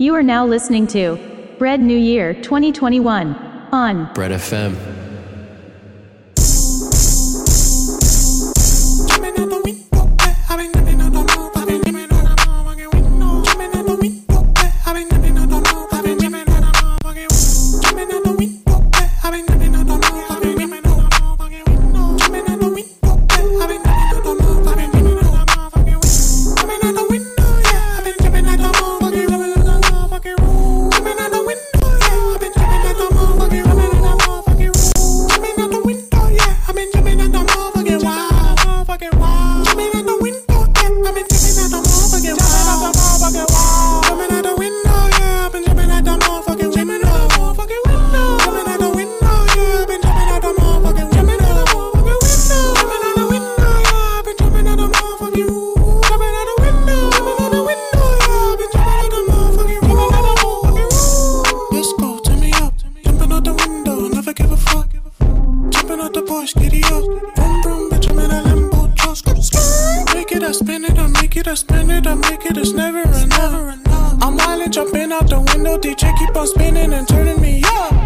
You are now listening to Bread New Year 2021 on Bread FM. I spend it, I make it, it's never enough. I'm wildin', jumping out the window, DJ keep on spinning and turning me up.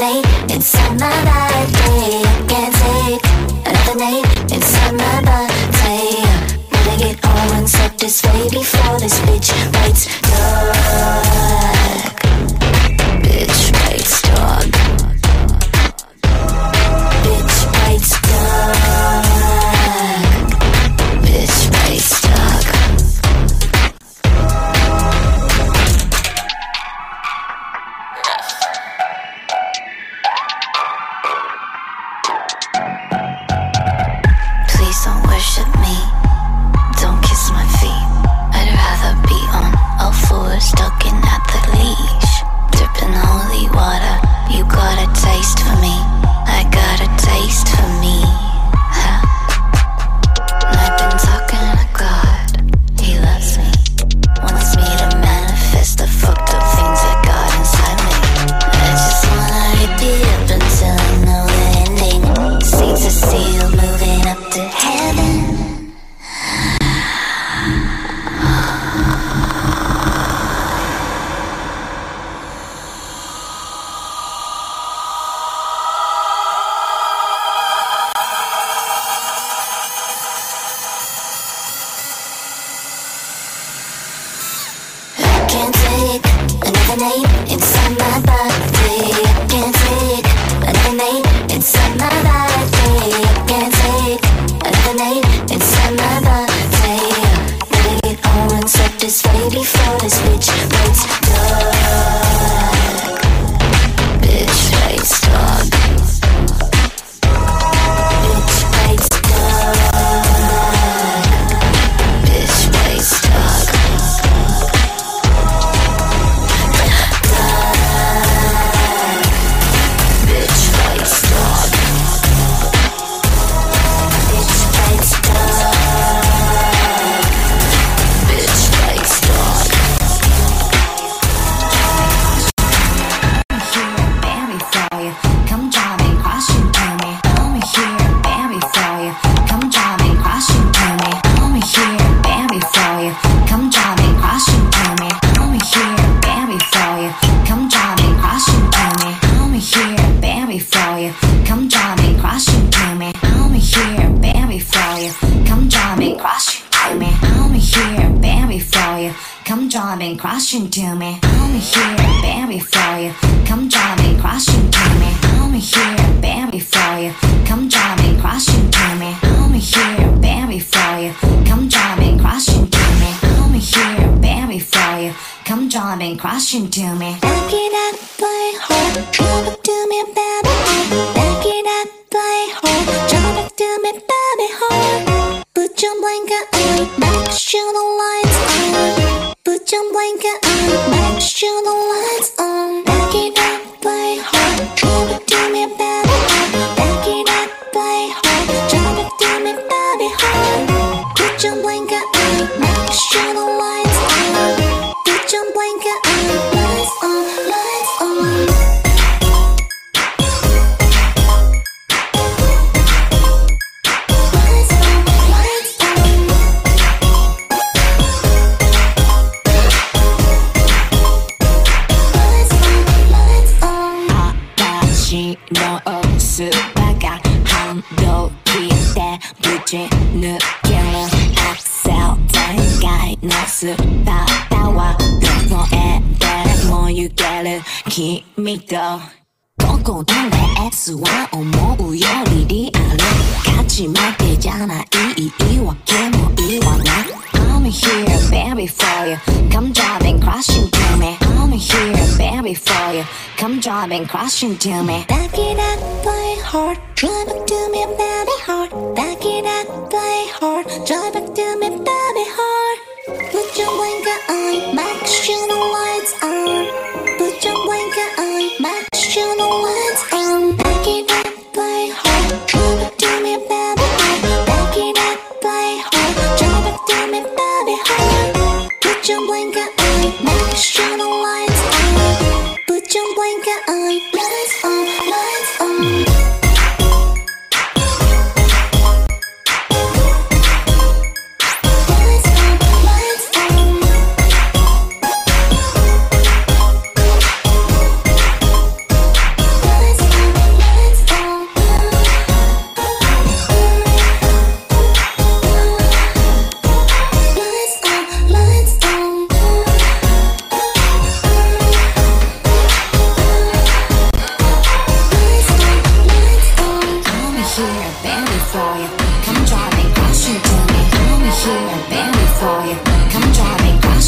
inside my body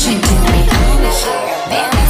treating me. I'm.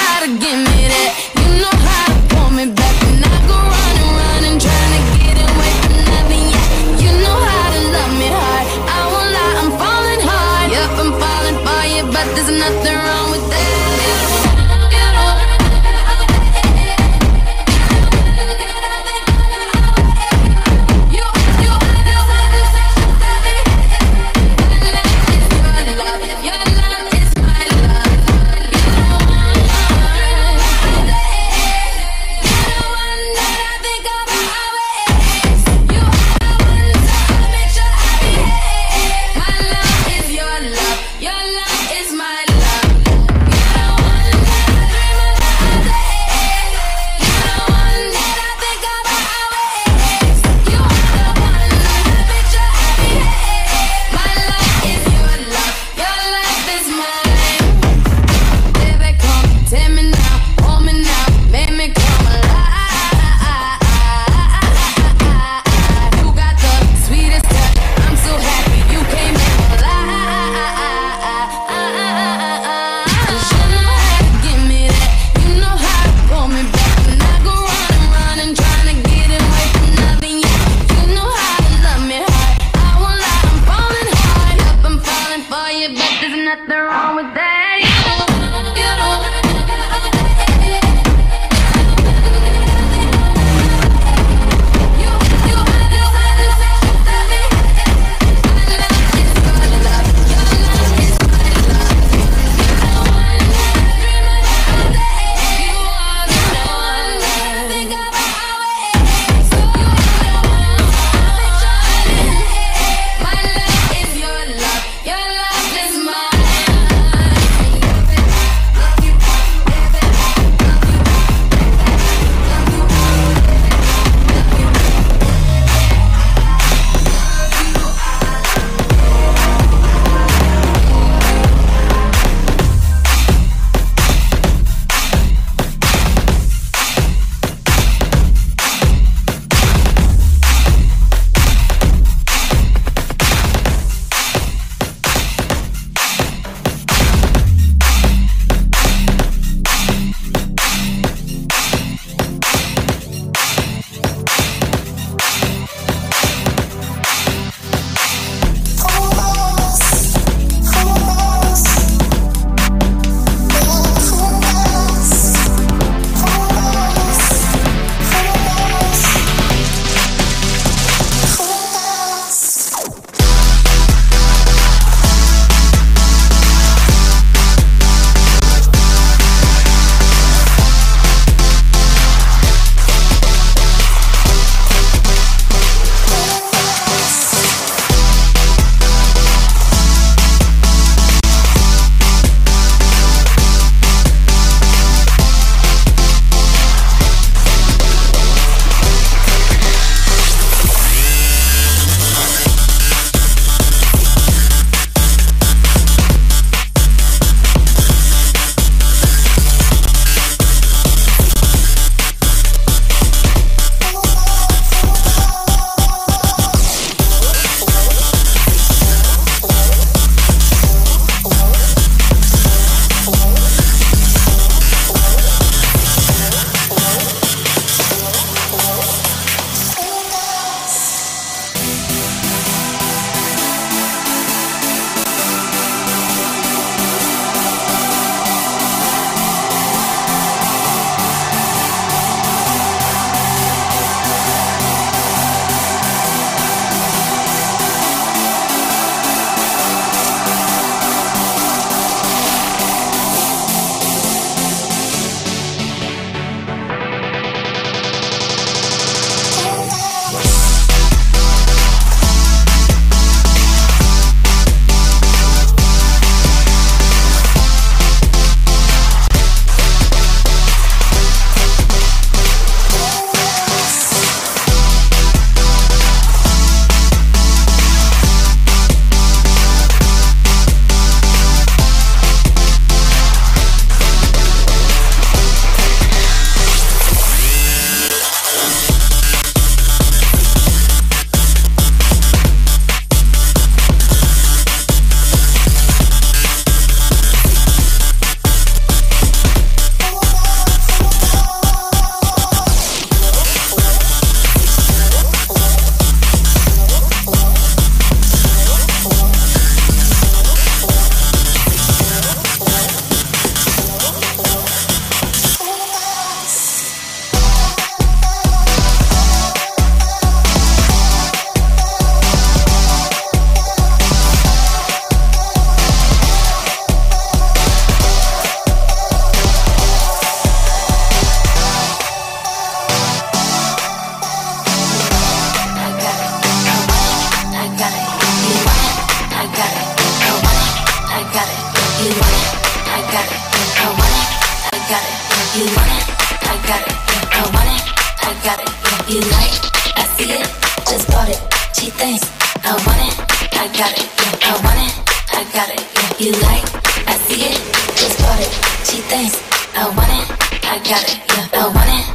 You like, I see it, just bought it. She thinks, I want it, I got it. Yeah, I want it, I got it. Yeah, you like, I see it, just bought it. She thinks, I want it, I got it. Yeah, I want it,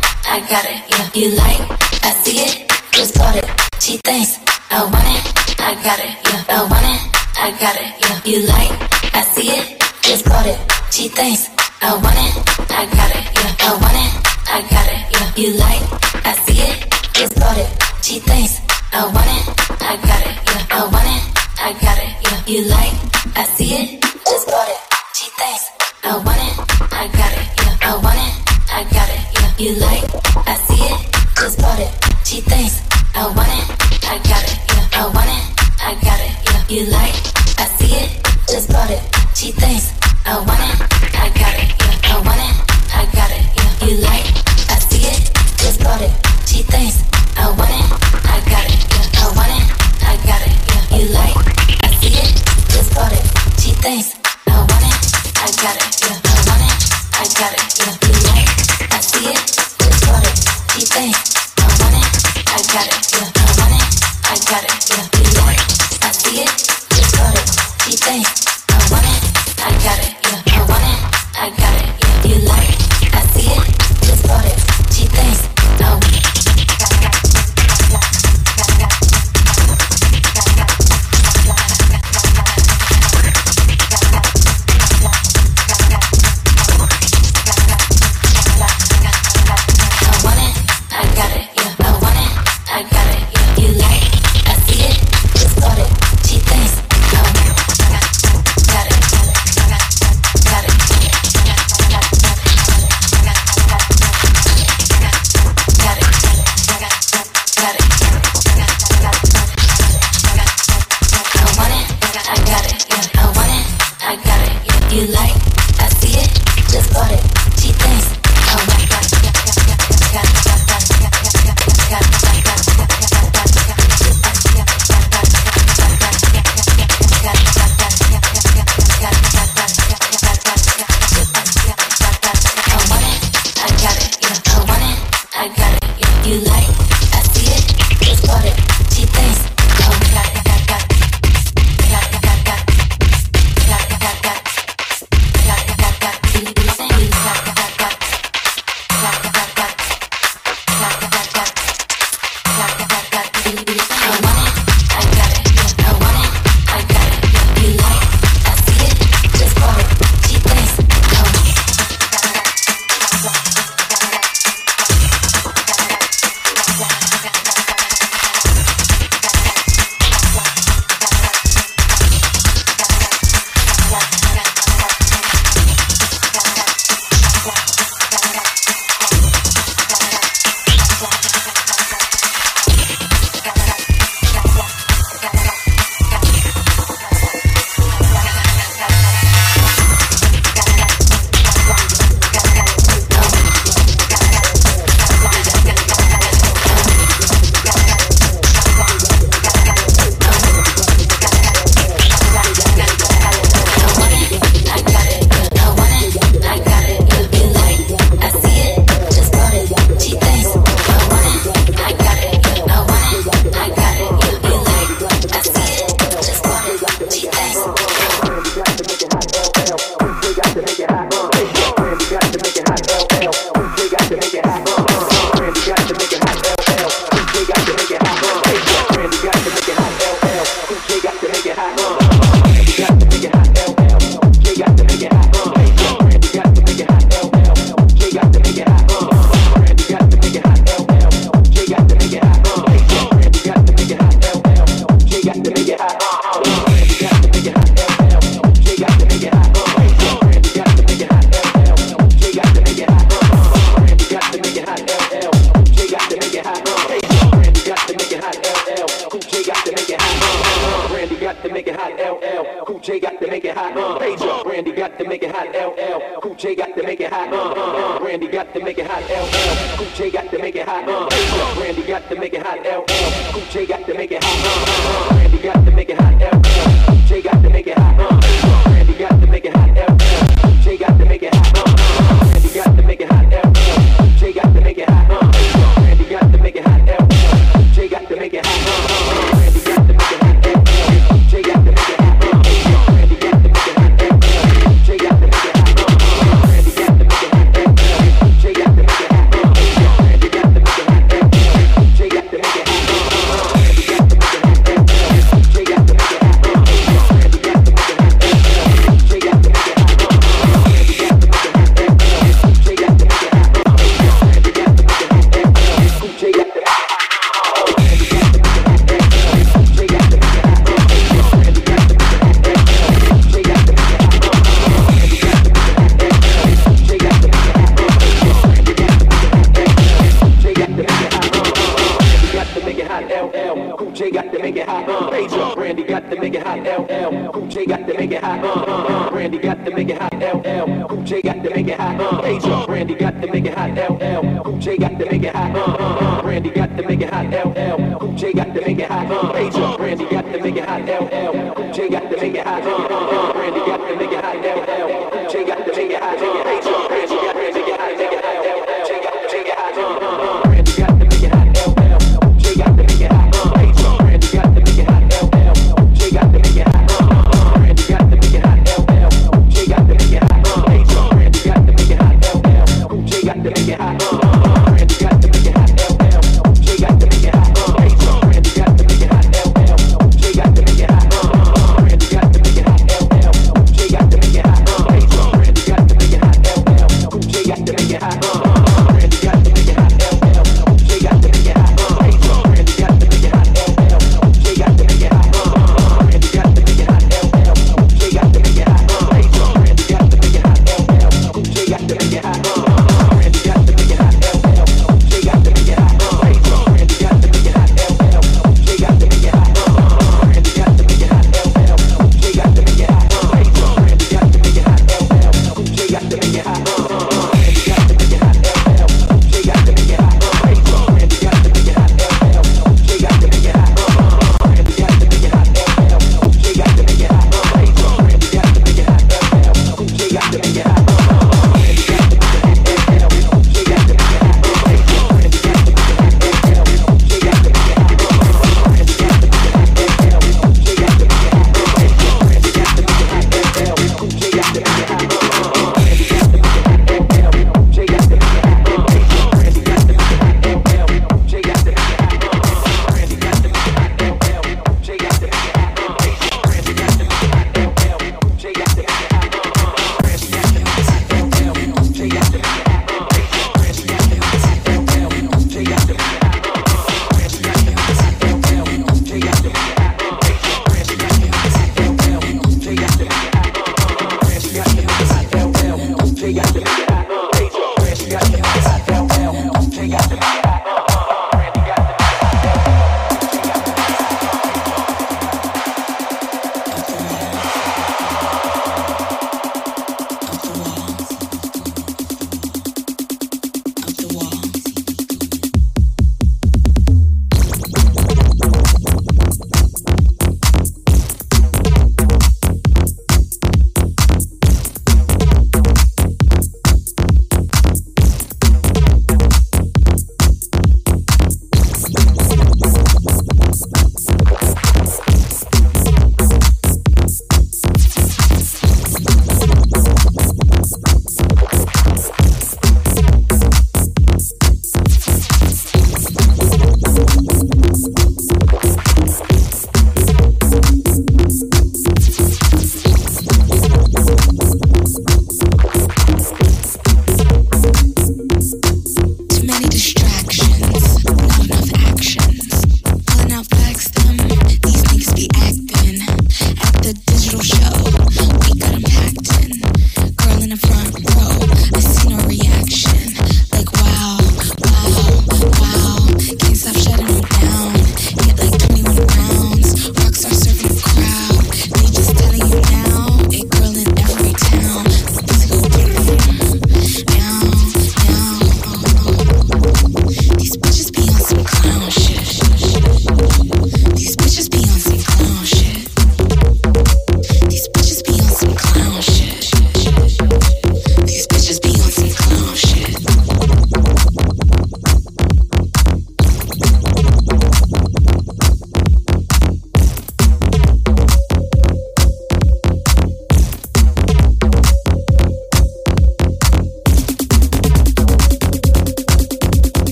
I got it. Yeah, you like, I see it, just bought it. She thinks, I want it, I got it. Yeah, I want it, I got it. Yeah, you like, I want it, I got it, yeah. I want it, I got it, yeah. You like, I see it, just bought it. She thinks, I want it, I got it, yeah. I want it, I got it, yeah. You like, I see it, just bought it. She thinks, I want it, I got it, yeah. I want it, I got it, yeah. You like, I see it, just bought it. She thinks, I want it.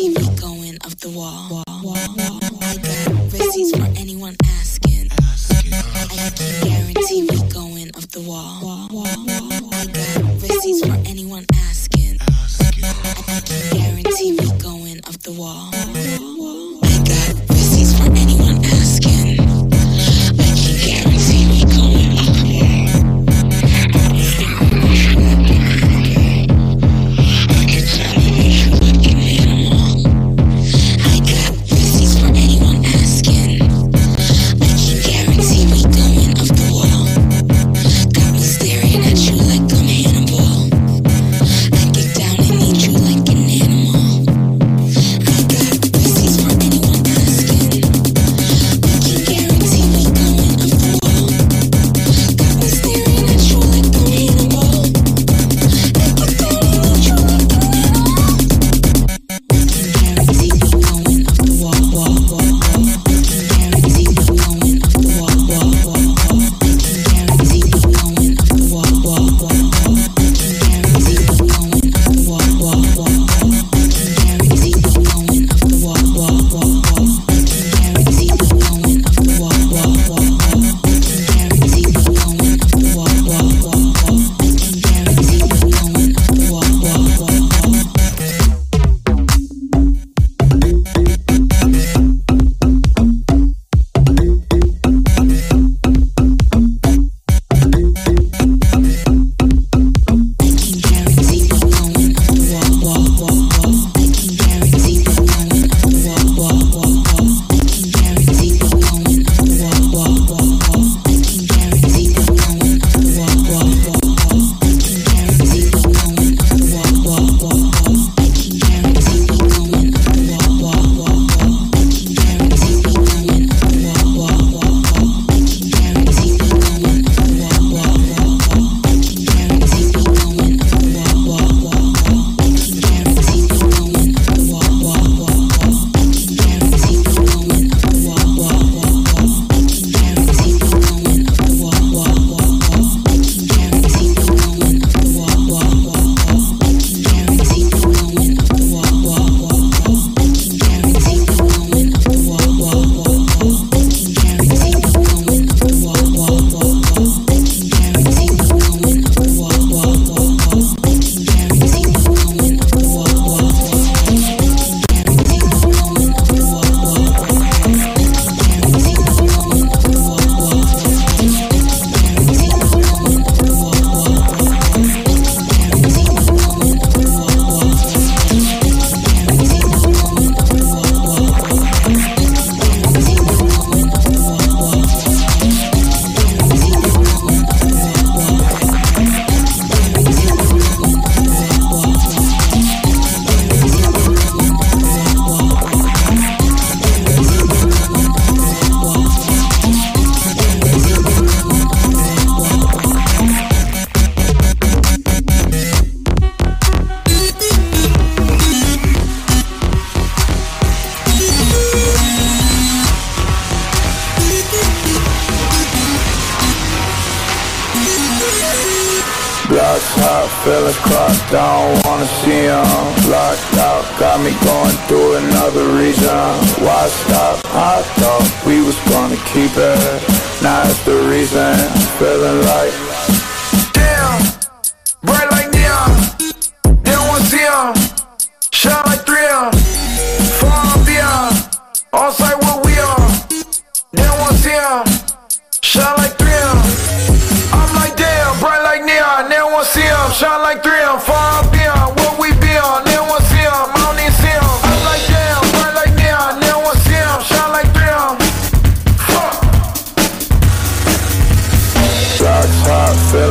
see me going up the wall. I got receipts for anyone asking. I can guarantee me going up the wall.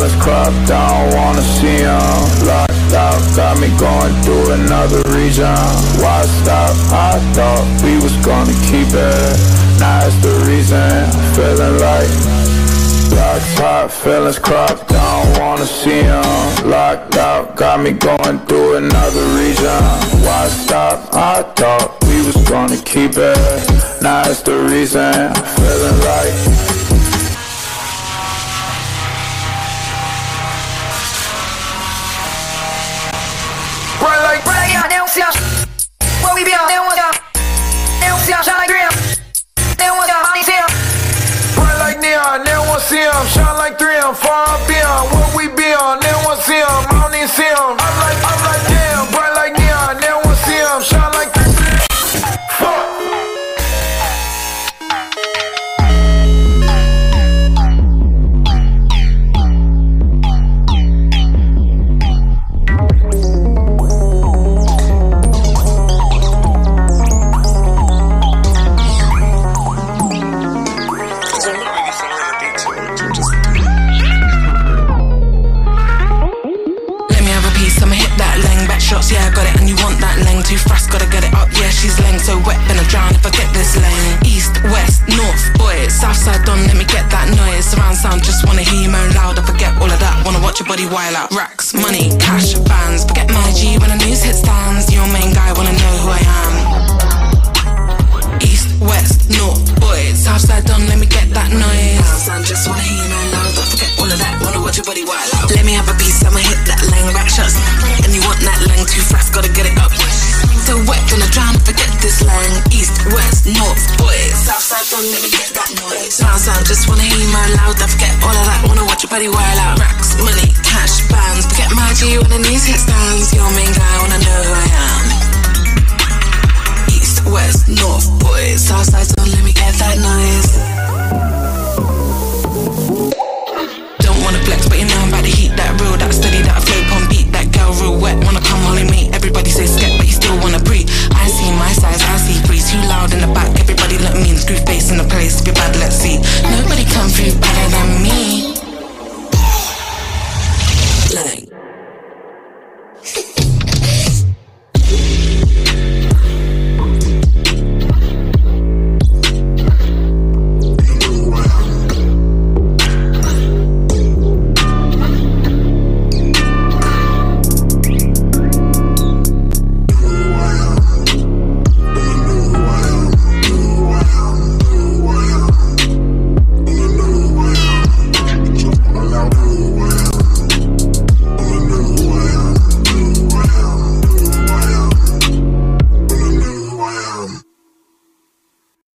Eyes cropped, I don't wanna see him Locked out, got me going through another region Why stop? I thought we was gonna keep it. Now it's the reason, feeling like Locked pop, feelings cropped, I don't wanna see him Locked out, got me going through another region Why stop? I thought we was gonna keep it. Now it's the reason, feeling like Love.